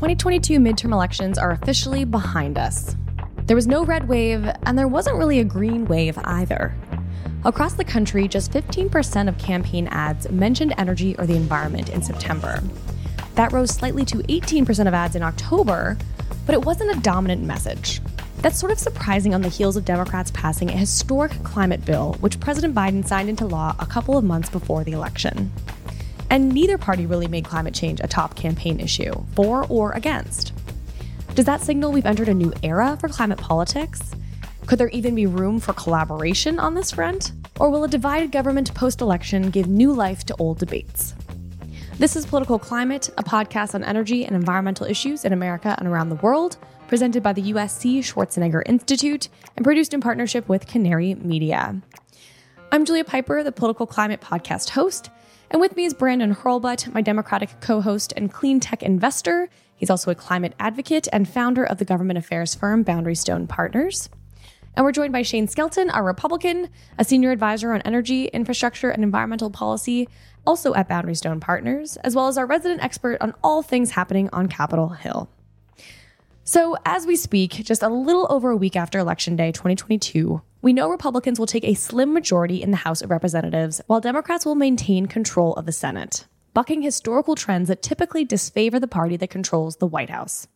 2022 midterm elections are officially behind us. There was no red wave, and there wasn't really a green wave either. Across the country, just 15% of campaign ads mentioned energy or the environment in September. That rose slightly to 18% of ads in October, but it wasn't a dominant message. That's sort of surprising on the heels of Democrats passing a historic climate bill, which President Biden signed into law a couple of months before the election. And neither party really made climate change a top campaign issue, for or against. Does that signal we've entered a new era for climate politics? Could there even be room for collaboration on this front? Or will a divided government post election give new life to old debates? This is Political Climate, a podcast on energy and environmental issues in America and around the world, presented by the USC Schwarzenegger Institute and produced in partnership with Canary Media. I'm Julia Pyper, the Political Climate podcast host, and with me is Brandon Hurlbut, my Democratic co host and clean tech investor, He's also a climate advocate and founder of the government affairs firm Boundary Stone Partners. And we're joined by Shane Skelton, our Republican, a senior advisor on energy, infrastructure, and environmental policy, also at Boundary Stone Partners, as well as our resident expert on all things happening on Capitol Hill. So, as we speak, just a little over a week after Election Day 2022, we know Republicans will take a slim majority in the House of Representatives, while Democrats will maintain control of the Senate bucking historical trends that typically disfavor the party that controls the White House.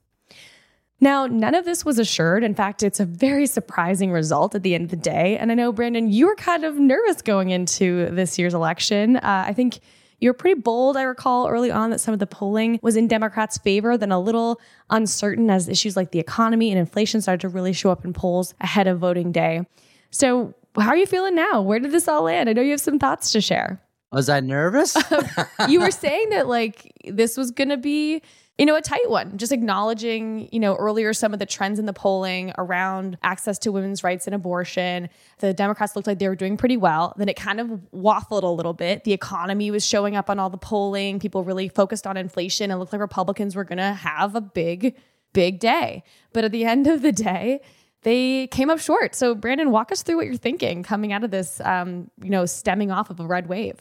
Now, none of this was assured. In fact, it's a very surprising result at the end of the day. And I know, Brandon, you were kind of nervous going into this year's election. Uh, I think you were pretty bold. I recall early on that some of the polling was in Democrats' favor, then a little uncertain as issues like the economy and inflation started to really show up in polls ahead of voting day. So, how are you feeling now? Where did this all land? I know you have some thoughts to share. Was I nervous? Um, you were saying that like this was going to be, you know, a tight one. Just acknowledging, you know, earlier some of the trends in the polling around access to women's rights and abortion. The Democrats looked like they were doing pretty well. Then it kind of waffled a little bit. The economy was showing up on all the polling. People really focused on inflation. It looked like Republicans were going to have a big, big day. But at the end of the day, they came up short. So, Brandon, walk us through what you're thinking coming out of this, um, you know, stemming off of a red wave.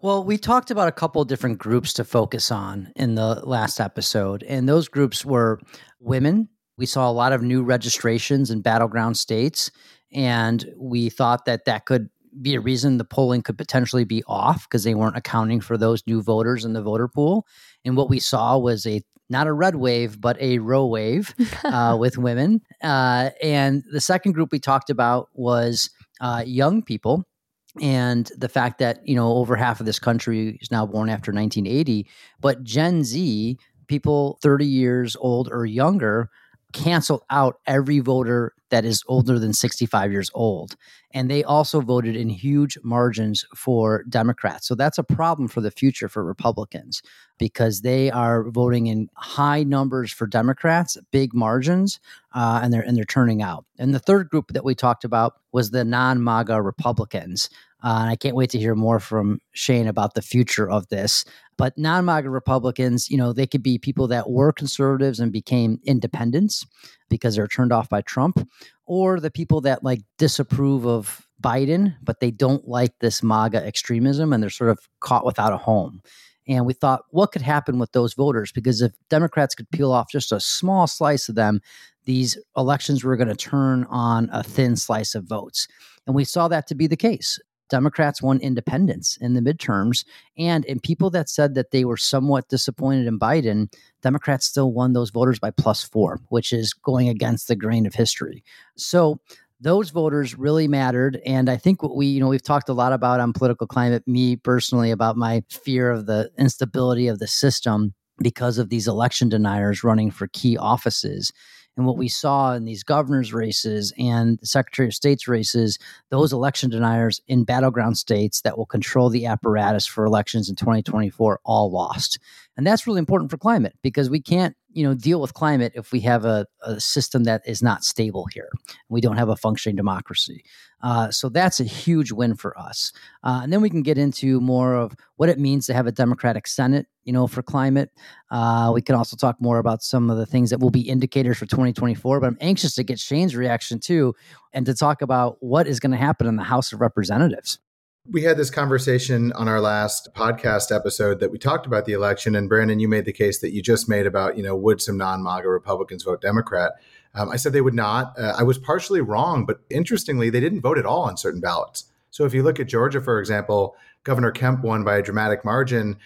Well, we talked about a couple different groups to focus on in the last episode, and those groups were women. We saw a lot of new registrations in battleground states, and we thought that that could be a reason the polling could potentially be off because they weren't accounting for those new voters in the voter pool. And what we saw was a not a red wave, but a Roe wave uh, with women. Uh, and the second group we talked about was uh, young people and the fact that you know over half of this country is now born after 1980 but gen z people 30 years old or younger canceled out every voter that is older than 65 years old. And they also voted in huge margins for Democrats. So that's a problem for the future for Republicans because they are voting in high numbers for Democrats, big margins, uh, and they're and they're turning out. And the third group that we talked about was the non-MAGA Republicans. Uh, and I can't wait to hear more from Shane about the future of this. But non MAGA Republicans, you know, they could be people that were conservatives and became independents because they're turned off by Trump, or the people that like disapprove of Biden, but they don't like this MAGA extremism and they're sort of caught without a home. And we thought, what could happen with those voters? Because if Democrats could peel off just a small slice of them, these elections were going to turn on a thin slice of votes. And we saw that to be the case. Democrats won independents in the midterms. And in people that said that they were somewhat disappointed in Biden, Democrats still won those voters by plus four, which is going against the grain of history. So those voters really mattered. And I think what we, you know, we've talked a lot about on political climate, me personally, about my fear of the instability of the system because of these election deniers running for key offices. And what we mm-hmm. saw in these governor's races and the Secretary of State's races, those mm-hmm. election deniers in battleground states that will control the apparatus for elections in 2024 all lost. And that's really important for climate because we can't, you know, deal with climate if we have a, a system that is not stable here. We don't have a functioning democracy. Uh, so that's a huge win for us. Uh, and then we can get into more of what it means to have a Democratic Senate, you know, for climate. Uh, we can also talk more about some of the things that will be indicators for 2024. But I'm anxious to get Shane's reaction too, and to talk about what is going to happen in the House of Representatives. We had this conversation on our last podcast episode that we talked about the election, and Brandon, you made the case that you just made about, you know, would some non-MAGA Republicans vote Democrat? Um, I said they would not. Uh, I was partially wrong, but interestingly, they didn't vote at all on certain ballots. So if you look at Georgia, for example, Governor Kemp won by a dramatic margin.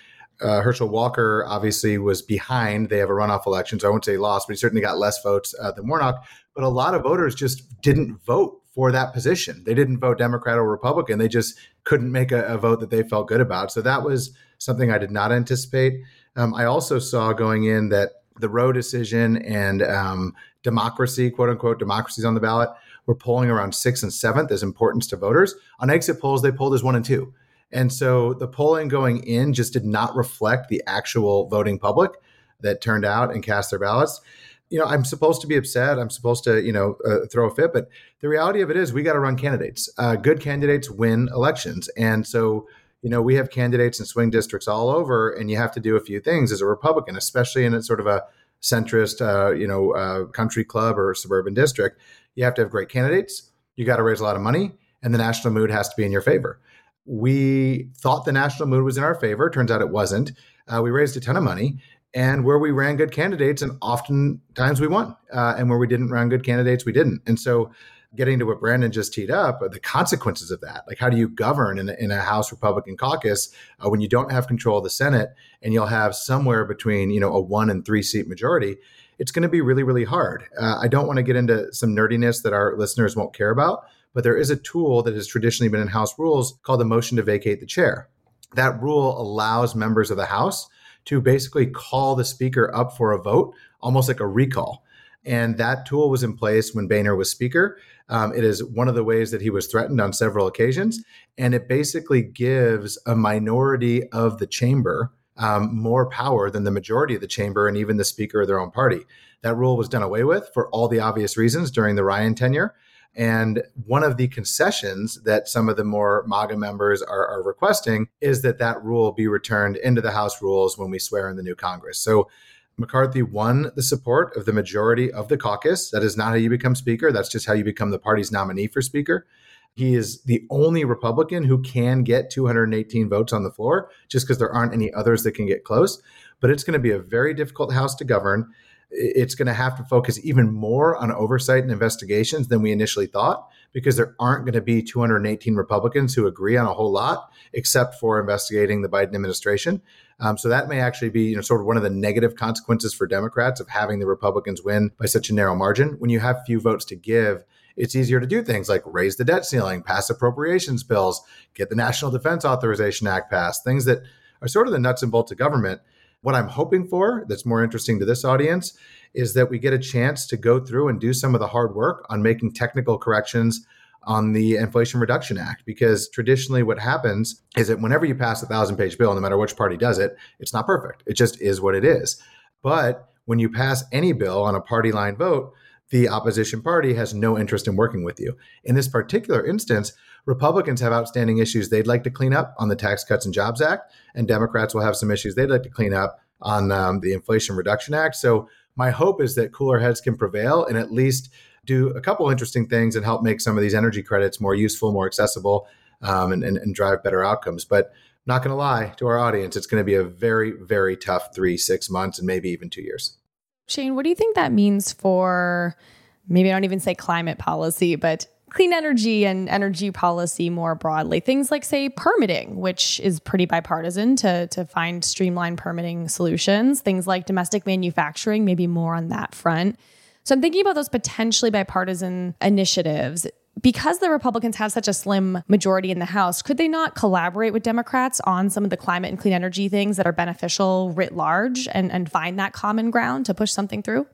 Uh, Herschel Walker obviously was behind. They have a runoff election, so I won't say lost, but he certainly got less votes uh, than Warnock. But a lot of voters just didn't vote for that position. They didn't vote Democrat or Republican. They just couldn't make a, a vote that they felt good about. So that was something I did not anticipate. Um, I also saw going in that the Roe decision and um, democracy, quote unquote, democracies on the ballot were polling around sixth and seventh as importance to voters. On exit polls, they polled as one and two. And so the polling going in just did not reflect the actual voting public that turned out and cast their ballots. You know, I'm supposed to be upset. I'm supposed to, you know, uh, throw a fit. But the reality of it is, we got to run candidates. Uh, good candidates win elections. And so, you know, we have candidates in swing districts all over, and you have to do a few things as a Republican, especially in a sort of a centrist, uh, you know, uh, country club or suburban district. You have to have great candidates. You got to raise a lot of money, and the national mood has to be in your favor. We thought the national mood was in our favor. Turns out it wasn't. Uh, we raised a ton of money, and where we ran good candidates, and oftentimes we won. Uh, and where we didn't run good candidates, we didn't. And so, getting to what Brandon just teed up, the consequences of that. Like, how do you govern in a, in a House Republican caucus uh, when you don't have control of the Senate and you'll have somewhere between, you know, a one and three seat majority? It's going to be really, really hard. Uh, I don't want to get into some nerdiness that our listeners won't care about, but there is a tool that has traditionally been in House rules called the motion to vacate the chair. That rule allows members of the House to basically call the speaker up for a vote, almost like a recall. And that tool was in place when Boehner was speaker. Um, it is one of the ways that he was threatened on several occasions. And it basically gives a minority of the chamber um, more power than the majority of the chamber and even the speaker of their own party. That rule was done away with for all the obvious reasons during the Ryan tenure. And one of the concessions that some of the more MAGA members are, are, requesting is that that rule be returned into the House rules when we swear in the new Congress. So McCarthy won the support of the majority of the caucus. That is not how you become Speaker. That's just how you become the party's nominee for Speaker. He is the only Republican who can get 218 votes on the floor, just because there aren't any others that can get close. But it's going to be a very difficult House to govern. It's going to have to focus even more on oversight and investigations than we initially thought, because there aren't going to be 218 Republicans who agree on a whole lot, except for investigating the Biden administration. Um, so that may actually be, you know, sort of one of the negative consequences for Democrats of having the Republicans win by such a narrow margin. When you have few votes to give, it's easier to do things like raise the debt ceiling, pass appropriations bills, get the National Defense Authorization Act passed, things that are sort of the nuts and bolts of government. What I'm hoping for, that's more interesting to this audience, is that we get a chance to go through and do some of the hard work on making technical corrections on the Inflation Reduction Act. Because traditionally, what happens is that whenever you pass a thousand page bill, no matter which party does it, it's not perfect. It just is what it is. But when you pass any bill on a party line vote, the opposition party has no interest in working with you. In this particular instance, Republicans have outstanding issues they'd like to clean up on the Tax Cuts and Jobs Act, and Democrats will have some issues they'd like to clean up on um, the Inflation Reduction Act. So, my hope is that cooler heads can prevail and at least do a couple interesting things and help make some of these energy credits more useful, more accessible, um, and, and, and drive better outcomes. But not going to lie to our audience, it's going to be a very, very tough three, six months, and maybe even two years. Shane, what do you think that means for maybe I don't even say climate policy, but clean energy and energy policy more broadly? Things like, say, permitting, which is pretty bipartisan to, to find streamlined permitting solutions, things like domestic manufacturing, maybe more on that front. So I'm thinking about those potentially bipartisan initiatives because the Republicans have such a slim majority in the House, could they not collaborate with Democrats on some of the climate and clean energy things that are beneficial writ large and, and find that common ground to push something through?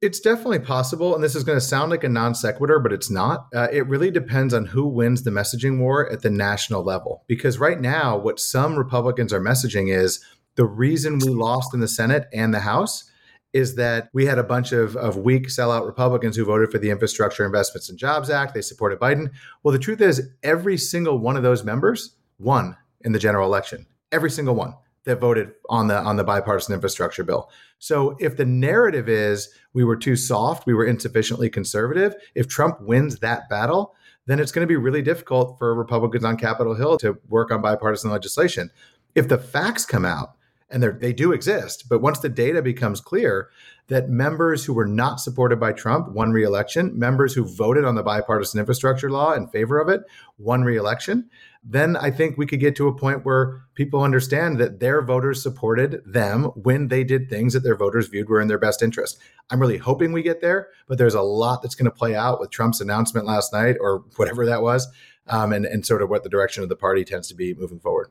It's definitely possible. And this is going to sound like a non sequitur, but it's not. Uh, it really depends on who wins the messaging war at the national level. Because right now, what some Republicans are messaging is the reason we lost in the Senate and the House is that we had a bunch of, of weak sellout Republicans who voted for the Infrastructure Investments and Jobs Act. They supported Biden. Well, the truth is, every single one of those members won in the general election. Every single one that voted on the on the bipartisan infrastructure bill. So if the narrative is we were too soft, we were insufficiently conservative, if Trump wins that battle, then it's going to be really difficult for Republicans on Capitol Hill to work on bipartisan legislation. If the facts come out, and they do exist, but once the data becomes clear that members who were not supported by Trump won re-election, members who voted on the bipartisan infrastructure law in favor of it won re-election, then I think we could get to a point where people understand that their voters supported them when they did things that their voters viewed were in their best interest. I'm really hoping we get there, but there's a lot that's going to play out with Trump's announcement last night or whatever that was, um, and, and sort of what the direction of the party tends to be moving forward.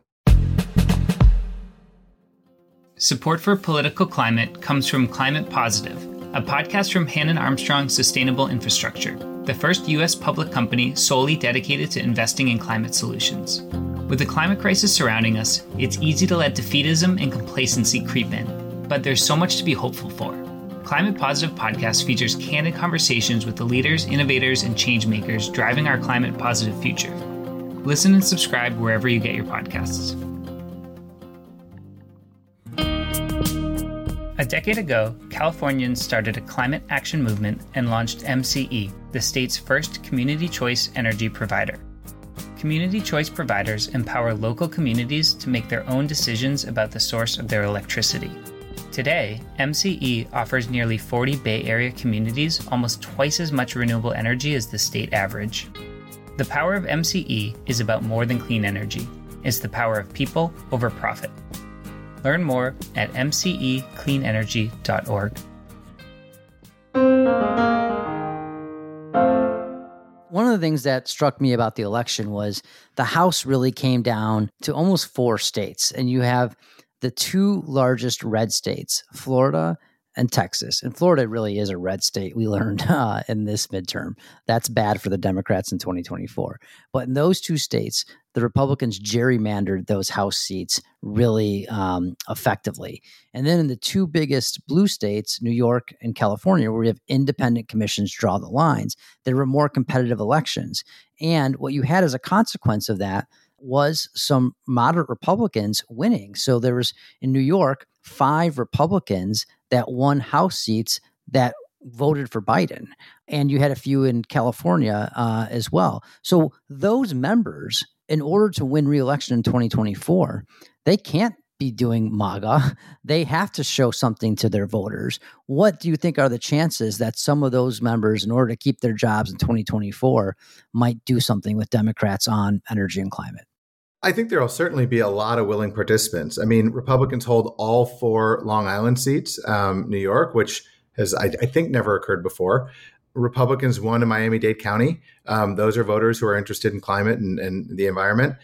Support for Political Climate comes from Climate Positive, a podcast from Hannon Armstrong Sustainable Infrastructure, the first U.S. public company solely dedicated to investing in climate solutions. With the climate crisis surrounding us, it's easy to let defeatism and complacency creep in, but there's so much to be hopeful for. Climate Positive podcast features candid conversations with the leaders, innovators, and changemakers driving our climate positive future. Listen and subscribe wherever you get your podcasts. A decade ago, Californians started a climate action movement and launched MCE, the state's first community choice energy provider. Community choice providers empower local communities to make their own decisions about the source of their electricity. Today, MCE offers nearly 40 Bay Area communities almost twice as much renewable energy as the state average. The power of MCE is about more than clean energy, it's the power of people over profit. Learn more at mcecleanenergy.org. of the things that struck me about the election was the House really came down to almost four states, and you have the two largest red states, Florida and Texas. And Florida really is a red state, we learned uh, in this midterm. That's bad for the Democrats in 2024. But in those two states, the Republicans gerrymandered those House seats really um, effectively. And then in the two biggest blue states, New York and California, where we have independent commissions draw the lines, there were more competitive elections. And what you had as a consequence of that was some moderate Republicans winning. So there was in New York five Republicans that won House seats that voted for Biden, and you had a few in California uh, as well. So those members in order to win reelection in 2024, they can't be doing MAGA. They have to show something to their voters. What do you think are the chances that some of those members, in order to keep their jobs in 2024, might do something with Democrats on energy and climate? I think there will certainly be a lot of willing participants. I mean, Republicans hold all four Long Island seats, um, New York, which has, I, I, think, never occurred before. Republicans won in Miami Dade County. Um, those are voters who are interested in climate and, and the environment.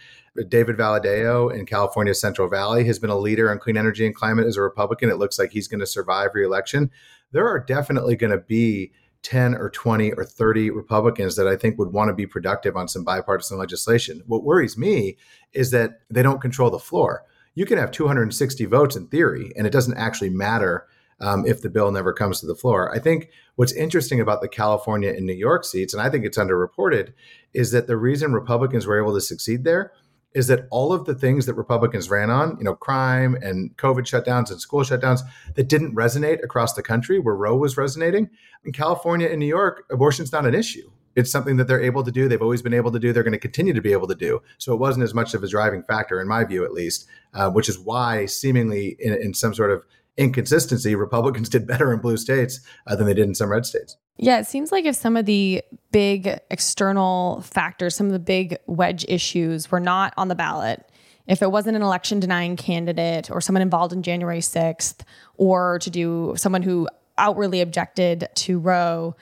David Valadao in California Central Valley has been a leader on clean energy and climate as a Republican. It looks like he's going to survive reelection. There are definitely going to be 10 or 20 or 30 Republicans that I think would want to be productive on some bipartisan legislation. What worries me is that they don't control the floor. You can have 260 votes in theory, and it doesn't actually matter um, if the bill never comes to the floor. I think what's interesting about the California and New York seats, and I think it's underreported, is that the reason Republicans were able to succeed there is that all of the things that Republicans ran on, you know, crime and COVID shutdowns and school shutdowns that didn't resonate across the country where Roe was resonating, in California and New York, abortion's not an issue. It's something that they're able to do. They've always been able to do. They're going to continue to be able to do. So it wasn't as much of a driving factor, in my view, at least, uh, which is why, seemingly in, in some sort of inconsistency, Republicans did better in blue states uh, than they did in some red states. Yeah, it seems like if some of the big external factors, some of the big wedge issues were not on the ballot, if it wasn't an election denying candidate or someone involved in January 6th, or to do someone who outwardly objected to Roe,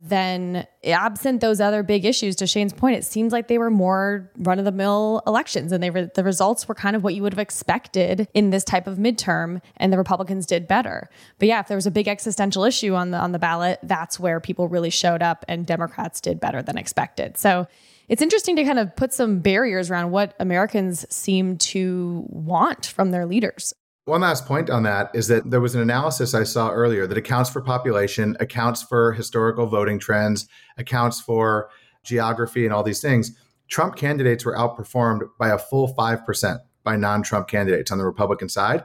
then absent those other big issues to Shane's point it seems like they were more run of the mill elections and they the results were kind of what you would have expected in this type of midterm and the Republicans did better. But yeah if there was a big existential issue on the on the ballot that's where people really showed up and Democrats did better than expected. So it's interesting to kind of put some barriers around what Americans seem to want from their leaders one last point on that is that there was an analysis I saw earlier that accounts for population, accounts for historical voting trends, accounts for geography, and all these things. Trump candidates were outperformed by a full 5% by non Trump candidates on the Republican side.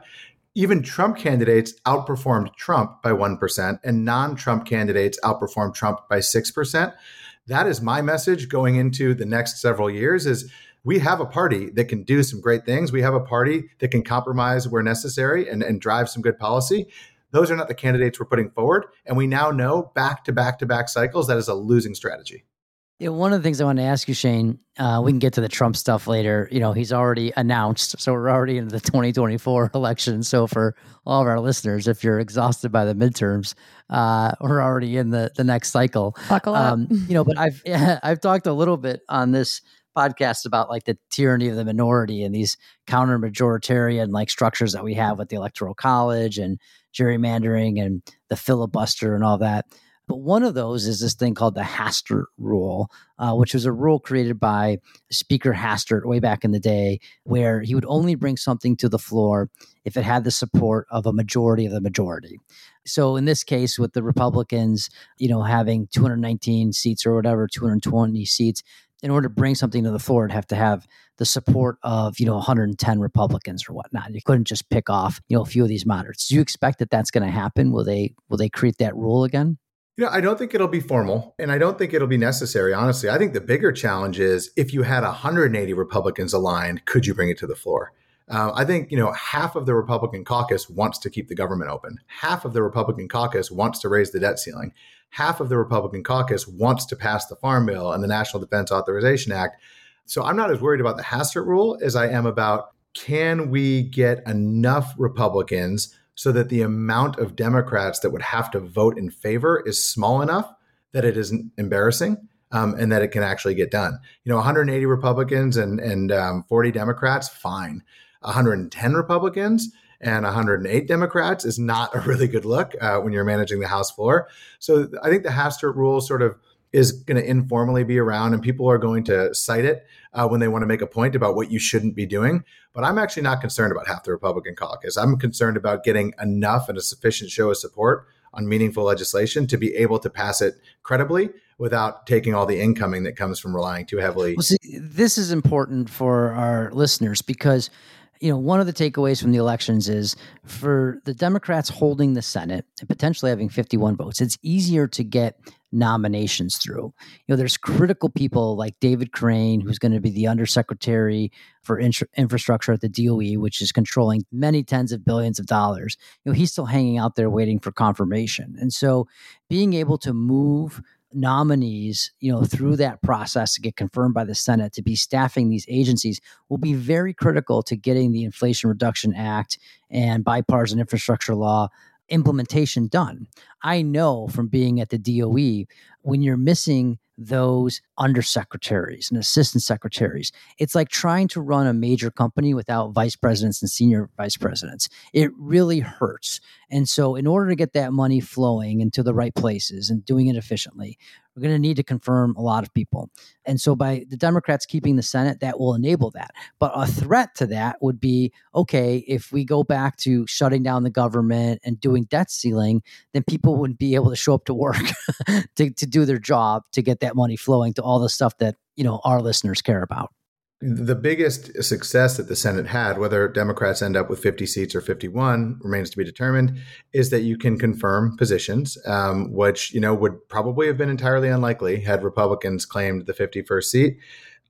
Even Trump candidates outperformed Trump by 1%, and non Trump candidates outperformed Trump by 6%. that is my message going into the next several years is we have a party that can do some great things. We have a party that can compromise where necessary and, and drive some good policy. Those are not the candidates we're putting forward. And we now know back to back to back cycles that is a losing strategy. Yeah, one of the things I want to ask you, Shane, uh, we can get to the Trump stuff later. You know, he's already announced, so we're already in the 2024 election. So for all of our listeners, if you're exhausted by the midterms, uh, we're already in the the next cycle. Buckle up. Um, you know, but I've yeah, I've talked a little bit on this podcast about like the tyranny of the minority and these counter majoritarian like structures that we have with the electoral college and gerrymandering and the filibuster and all that. But one of those is this thing called the Hastert rule, uh, which was a rule created by Speaker Hastert way back in the day, where he would only bring something to the floor if it had the support of a majority of the majority. So in this case, with the Republicans, you know, having 219 seats or whatever, 220 seats, in order to bring something to the floor, it'd have to have the support of you know 110 Republicans or whatnot. You couldn't just pick off you know a few of these moderates. Do you expect that that's going to happen? Will they will they create that rule again? You know, I don't think it'll be formal and I don't think it'll be necessary, honestly. I think the bigger challenge is if you had 180 Republicans aligned, could you bring it to the floor? Uh, I think, you know, half of the Republican caucus wants to keep the government open. Half of the Republican caucus wants to raise the debt ceiling. Half of the Republican caucus wants to pass the Farm Bill and the National Defense Authorization Act. So I'm not as worried about the Hastert rule as I am about can we get enough Republicans so that the amount of Democrats that would have to vote in favor is small enough that it isn't embarrassing um, and that it can actually get done. You know, 180 Republicans and and um, 40 Democrats, fine. 110 Republicans and 108 Democrats is not a really good look uh, when you're managing the House floor. So I think the Hastert rule sort of is going to informally be around and people are going to cite it uh, when they want to make a point about what you shouldn't be doing. But I'm actually not concerned about half the Republican caucus. I'm concerned about getting enough and a sufficient show of support on meaningful legislation to be able to pass it credibly without taking all the incoming that comes from relying too heavily. Well, see, this is important for our listeners because you know, one of the takeaways from the elections is for the Democrats holding the Senate and potentially having 51 votes, it's easier to get nominations through. You know, there's critical people like David Crane, who's going to be the undersecretary for infrastructure at the DOE, which is controlling many tens of billions of dollars. You know, he's still hanging out there waiting for confirmation. And so being able to move nominees, you know, through mm-hmm. that process to get confirmed by the Senate to be staffing these agencies will be very critical to getting the Inflation Reduction Act and bipartisan infrastructure law implementation done. I know from being at the DOE when you're missing those undersecretaries and assistant secretaries. It's like trying to run a major company without vice presidents and senior vice presidents. It really hurts. And so, in order to get that money flowing into the right places and doing it efficiently, we're going to need to confirm a lot of people. And so, by the Democrats keeping the Senate, that will enable that. But a threat to that would be okay, if we go back to shutting down the government and doing debt ceiling, then people wouldn't be able to show up to work to, to do their job to get that money flowing to all the stuff that you know our listeners care about the biggest success that the Senate had, whether Democrats end up with 50 seats or 51, remains to be determined, is that you can confirm positions, um, which you know would probably have been entirely unlikely had Republicans claimed the 51st seat.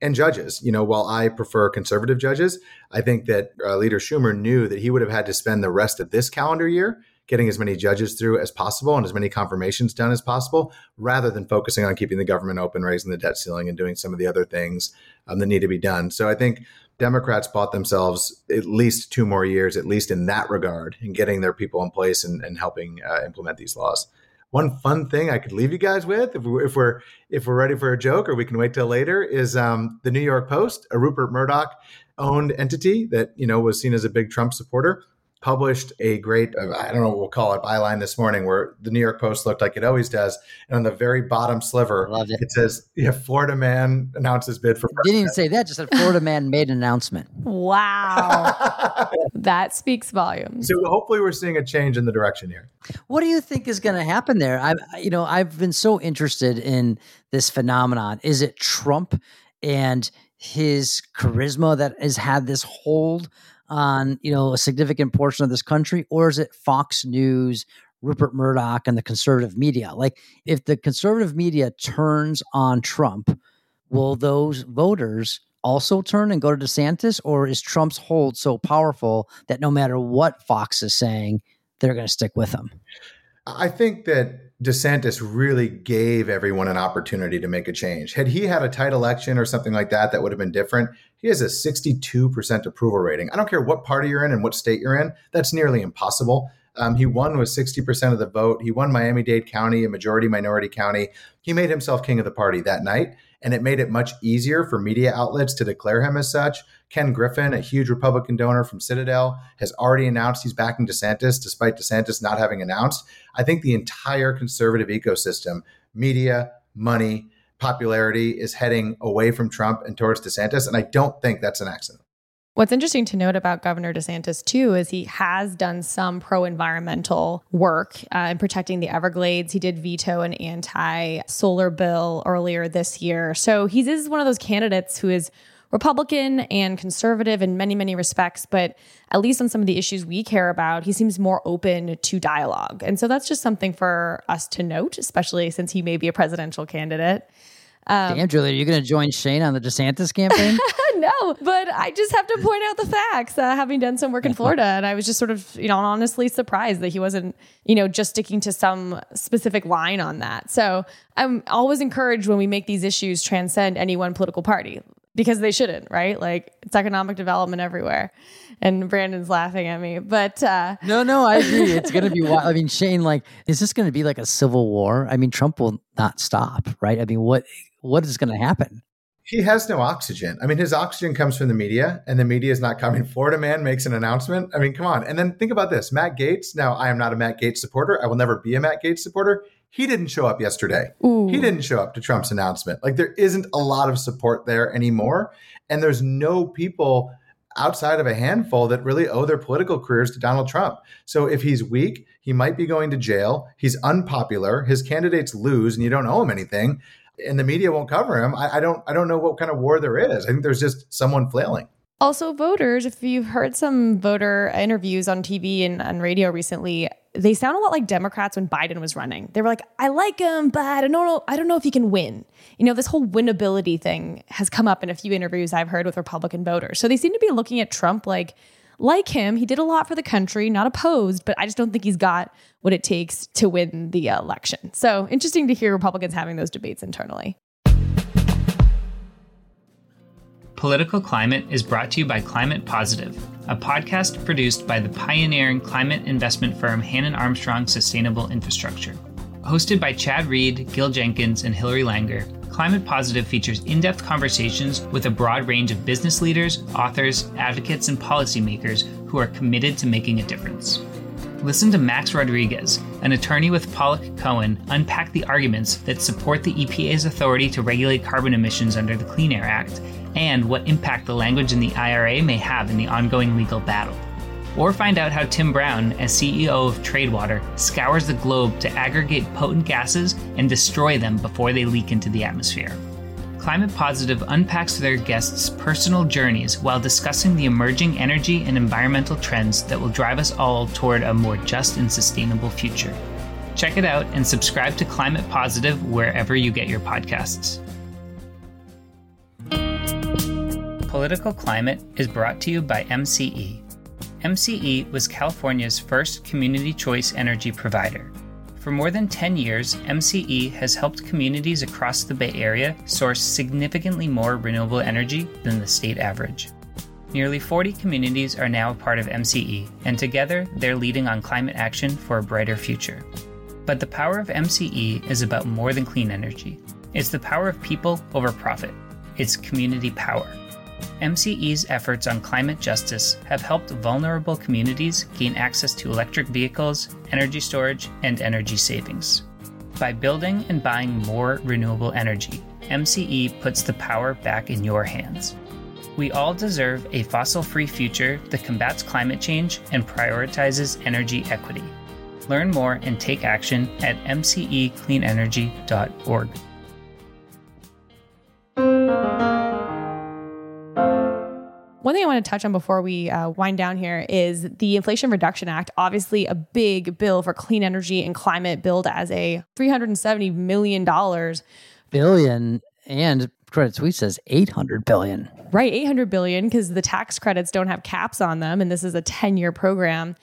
And judges, you know, while I prefer conservative judges, I think that uh, Leader Schumer knew that he would have had to spend the rest of this calendar year getting as many judges through as possible and as many confirmations done as possible, rather than focusing on keeping the government open, raising the debt ceiling, and doing some of the other things um, that need to be done. So I think Democrats bought themselves at least two more years, at least in that regard, in getting their people in place and, and helping uh, implement these laws. One fun thing I could leave you guys with, if we're if we're, if we're ready for a joke, or we can wait till later, is um, the New York Post, a Rupert Murdoch owned entity that you know was seen as a big Trump supporter published a great, uh, I don't know what we'll call it, byline this morning where the New York Post looked like it always does. And on the very bottom sliver, it. it. says, yeah, Florida man announces bid for president. Didn't even say that, just said Florida man made an announcement. Wow. that speaks volumes. So hopefully we're seeing a change in the direction here. What do you think is going to happen there? I, you know, I've been so interested in this phenomenon. Is it Trump and his charisma that has had this hold on you know a significant portion of this country or is it fox news Rupert Murdoch and the conservative media. Like, if the conservative media turns on Trump, will those voters also turn and go to DeSantis, or is Trump's hold so powerful that no matter what Fox is saying, they're going to stick with him? I think that DeSantis really gave everyone an opportunity to make a change. Had he had a tight election or something like that, that would have been different. He has a 62% approval rating. I don't care what party you're in and what state you're in, that's nearly impossible. Um, he won with 60% of the vote. He won Miami Dade County, a majority minority county. He made himself king of the party that night, and it made it much easier for media outlets to declare him as such. Ken Griffin, a huge Republican donor from Citadel, has already announced he's backing DeSantis, despite DeSantis not having announced. I think the entire conservative ecosystem, media, money, popularity, is heading away from Trump and towards DeSantis. And I don't think that's an accident. What's interesting to note about Governor DeSantis, too, is he has done some pro environmental work uh, in protecting the Everglades. He did veto an anti solar bill earlier this year. So he is one of those candidates who is Republican and conservative in many, many respects, but at least on some of the issues we care about, he seems more open to dialogue. And so that's just something for us to note, especially since he may be a presidential candidate. Um, Damn, Julie, are you going to join Shane on the DeSantis campaign? no, but I just have to point out the facts, uh, having done some work in Florida. And I was just sort of, you know, honestly surprised that he wasn't, you know, just sticking to some specific line on that. So I'm always encouraged when we make these issues transcend any one political party because they shouldn't, right? Like it's economic development everywhere. And Brandon's laughing at me, but uh, no, no, I agree. It's going to be. Wild. I mean, Shane, like, is this going to be like a civil war? I mean, Trump will not stop, right? I mean, what what is going to happen? He has no oxygen. I mean, his oxygen comes from the media, and the media is not coming. Florida man makes an announcement. I mean, come on. And then think about this Matt Gaetz. Now, I am not a Matt Gaetz supporter. I will never be a Matt Gaetz supporter. He didn't show up yesterday. Ooh. He didn't show up to Trump's announcement. Like, there isn't a lot of support there anymore. And there's no people outside of a handful that really owe their political careers to Donald Trump. So if he's weak, he might be going to jail. He's unpopular. His candidates lose, and you don't owe him anything and the media won't cover him, I, I don't I don't know what kind of war there is. I think there's just someone flailing. Also, voters, if you've heard some voter interviews on TV and on radio recently, they sound a lot like Democrats when Biden was running. They were like, I like him, but I don't know, I don't know if he can win. You know, this whole winnability thing has come up in a few interviews I've heard with Republican voters. So they seem to be looking at Trump like like him, he did a lot for the country, not opposed, but I just don't think he's got what it takes to win the election. So interesting to hear Republicans having those debates internally. Political Climate is brought to you by Climate Positive, a podcast produced by the pioneering climate investment firm Hannon Armstrong Sustainable Infrastructure. Hosted by Chad Reed, Gil Jenkins, and Hilary Langer, Climate Positive features in depth conversations with a broad range of business leaders, authors, advocates, and policymakers who are committed to making a difference. Listen to Max Rodriguez, an attorney with Pollock Cohen, unpack the arguments that support the EPA's authority to regulate carbon emissions under the Clean Air Act and what impact the language in the IRA may have in the ongoing legal battle. Or find out how Tim Brown, as CEO of Tradewater, scours the globe to aggregate potent gases and destroy them before they leak into the atmosphere. Climate Positive unpacks their guests' personal journeys while discussing the emerging energy and environmental trends that will drive us all toward a more just and sustainable future. Check it out and subscribe to Climate Positive wherever you get your podcasts. Political Climate is brought to you by MCE MCE was California's first community choice energy provider. For more than 10 years, MCE has helped communities across the Bay Area source significantly more renewable energy than the state average. Nearly 40 communities are now a part of MCE, and together they're leading on climate action for a brighter future. But the power of MCE is about more than clean energy. It's the power of people over profit. It's community power. MCE's efforts on climate justice have helped vulnerable communities gain access to electric vehicles, energy storage, and energy savings. By building and buying more renewable energy, MCE puts the power back in your hands. We all deserve a fossil free future that combats climate change and prioritizes energy equity. Learn more and take action at mcecleanenergy.org. One thing I want to touch on before we uh, wind down here is the Inflation Reduction Act. Obviously, a big bill for clean energy and climate, billed as a $370 million. Billion and Credit Suisse says 800 billion. Right, 800 billion because the tax credits don't have caps on them and this is a 10-year program.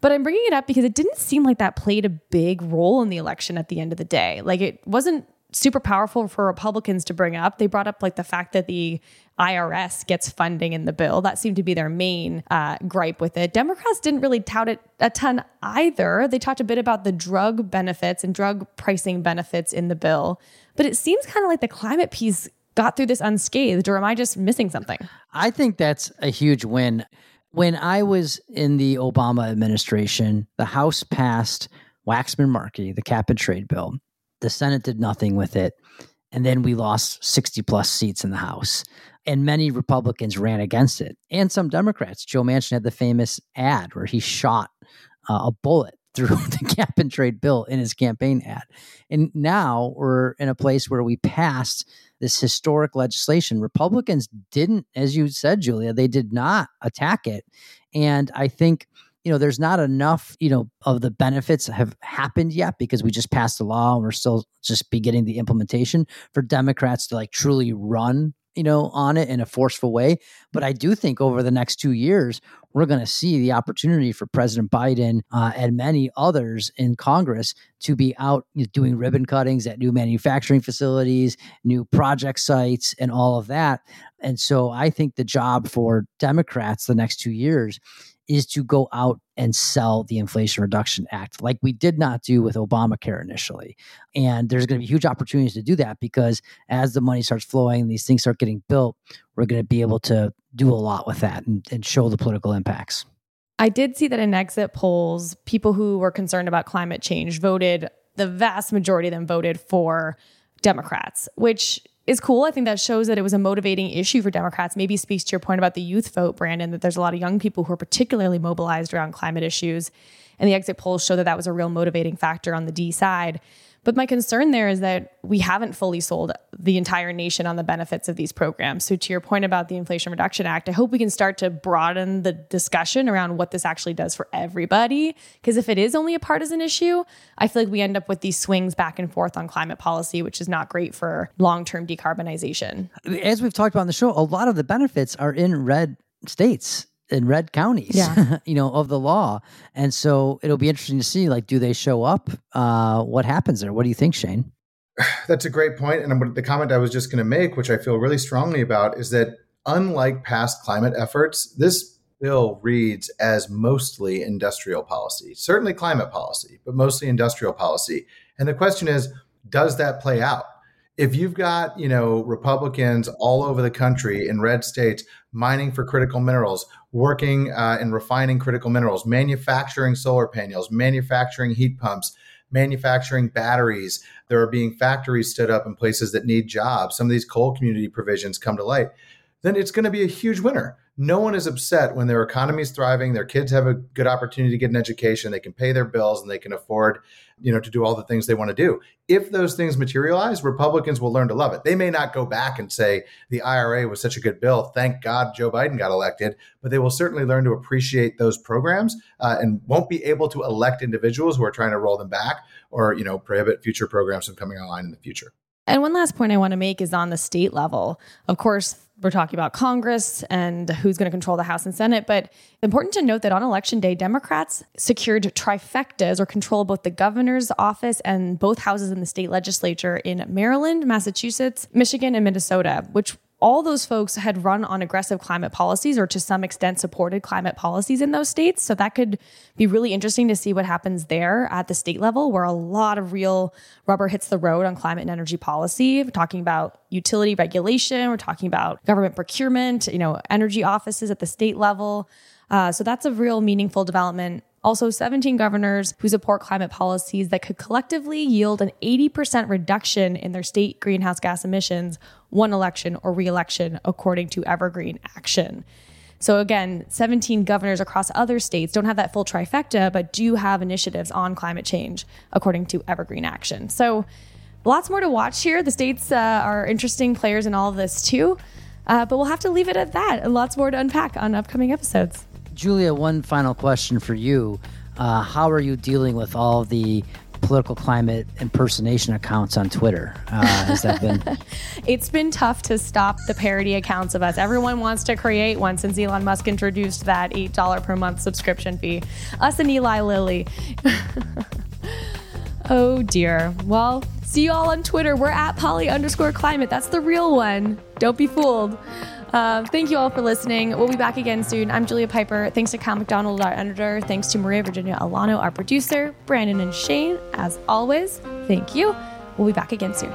But I'm bringing it up because it didn't seem like that played a big role in the election at the end of the day. Like it wasn't super powerful for Republicans to bring up. They brought up like the fact that the IRS gets funding in the bill. That seemed to be their main uh, gripe with it. Democrats didn't really tout it a ton either. They talked a bit about the drug benefits and drug pricing benefits in the bill, but it seems kind of like the climate piece got through this unscathed, or am I just missing something? I think that's a huge win. When I was in the Obama administration, the House passed Waxman Markey, the cap and trade bill. The Senate did nothing with it. And then we lost 60 plus seats in the House. And many Republicans ran against it, and some Democrats. Joe Manchin had the famous ad where he shot uh, a bullet through the cap and trade bill in his campaign ad. And now we're in a place where we passed this historic legislation. Republicans didn't, as you said, Julia, they did not attack it. And I think you know, there's not enough, you know, of the benefits have happened yet because we just passed the law and we're still just beginning the implementation for Democrats to like truly run, you know, on it in a forceful way. But I do think over the next two years, we're going to see the opportunity for President Biden uh, and many others in Congress to be out doing ribbon cuttings at new manufacturing facilities, new project sites, and all of that. And so I think the job for Democrats the next two years is to go out and sell the Inflation Reduction Act, like we did not do with Obamacare initially. And there's going to be huge opportunities to do that because as the money starts flowing, these things start getting built, we're going to be able to do a lot with that and, and show the political impacts. I did see that in exit polls, people who were concerned about climate change voted, the vast majority of them voted for Democrats, which is cool. I think that shows that it was a motivating issue for Democrats. Maybe speaks to your point about the youth vote, Brandon, that there's a lot of young people who are particularly mobilized around climate issues. And the exit polls show that that was a real motivating factor on the D side. But my concern there is that we haven't fully sold the entire nation on the benefits of these programs. So, to your point about the Inflation Reduction Act, I hope we can start to broaden the discussion around what this actually does for everybody. Because if it is only a partisan issue, I feel like we end up with these swings back and forth on climate policy, which is not great for long term decarbonization. As we've talked about on the show, a lot of the benefits are in red states in red counties, yeah. you know, of the law. And so it'll be interesting to see, like, do they show up? Uh, what happens there? What do you think, Shane? That's a great point. And the comment I was just going to make, which I feel really strongly about, is that unlike past climate efforts, this bill reads as mostly industrial policy, certainly climate policy, but mostly industrial policy. And the question is, does that play out? If you've got you know republicans all over the country in red states mining for critical minerals working uh, and refining critical minerals manufacturing solar panels manufacturing heat pumps manufacturing batteries there are being factories stood up in places that need jobs. Some of these coal community provisions come to light. Then it's going to be a huge winner no one is upset when their economy is thriving their kids have a good opportunity to get an education they can pay their bills and they can afford you know to do all the things they want to do. If those things materialize republicans will learn to love it. They may not go back and say the ira was such a good bill thank god joe biden got elected but they will certainly learn to appreciate those programs uh, and won't be able to elect individuals who are trying to roll them back or you know prohibit future programs from coming online in the future. And one last point I want to make is on the state level. Of course, we're talking about Congress and who's going to control the House and Senate. But important to note that on election day, Democrats secured trifectas or control both the governor's office and both houses in the state legislature in Maryland, Massachusetts, Michigan, and Minnesota, which all those folks had run on aggressive climate policies or to some extent supported climate policies in those states. So that could be really interesting to see what happens there at the state level, where a lot of real rubber hits the road on climate and energy policy. We're talking about utility regulation, we're talking about government procurement, you know, energy offices at the state level. Uh, so that's a real meaningful development also, 17 governors who support climate policies that could collectively yield an 80% reduction in their state greenhouse gas emissions, won election or reelection, according to Evergreen Action. So, again, 17 governors across other states don't have that full trifecta, but do have initiatives on climate change, according to Evergreen Action. So, lots more to watch here. The states uh, are interesting players in all of this, too. Uh, but we'll have to leave it at that. Lots more to unpack on upcoming episodes. Julia, one final question for you. Uh, how are you dealing with all the political climate impersonation accounts on Twitter? Uh, has that been? it's been tough to stop the parody accounts of us. Everyone wants to create one since Elon Musk introduced that $8 per month subscription fee. Us and Eli Lilly. oh dear. Well, see you all on Twitter. We're at Poli underscore climate. That's the real one. Don't be fooled. Uh, thank you all for listening. We'll be back again soon. I'm Julia Pyper. Thanks to Kyle McDonald, our editor. Thanks to Maria Virginia Olano, our producer. Brandon and Shane, as always, thank you. We'll be back again soon.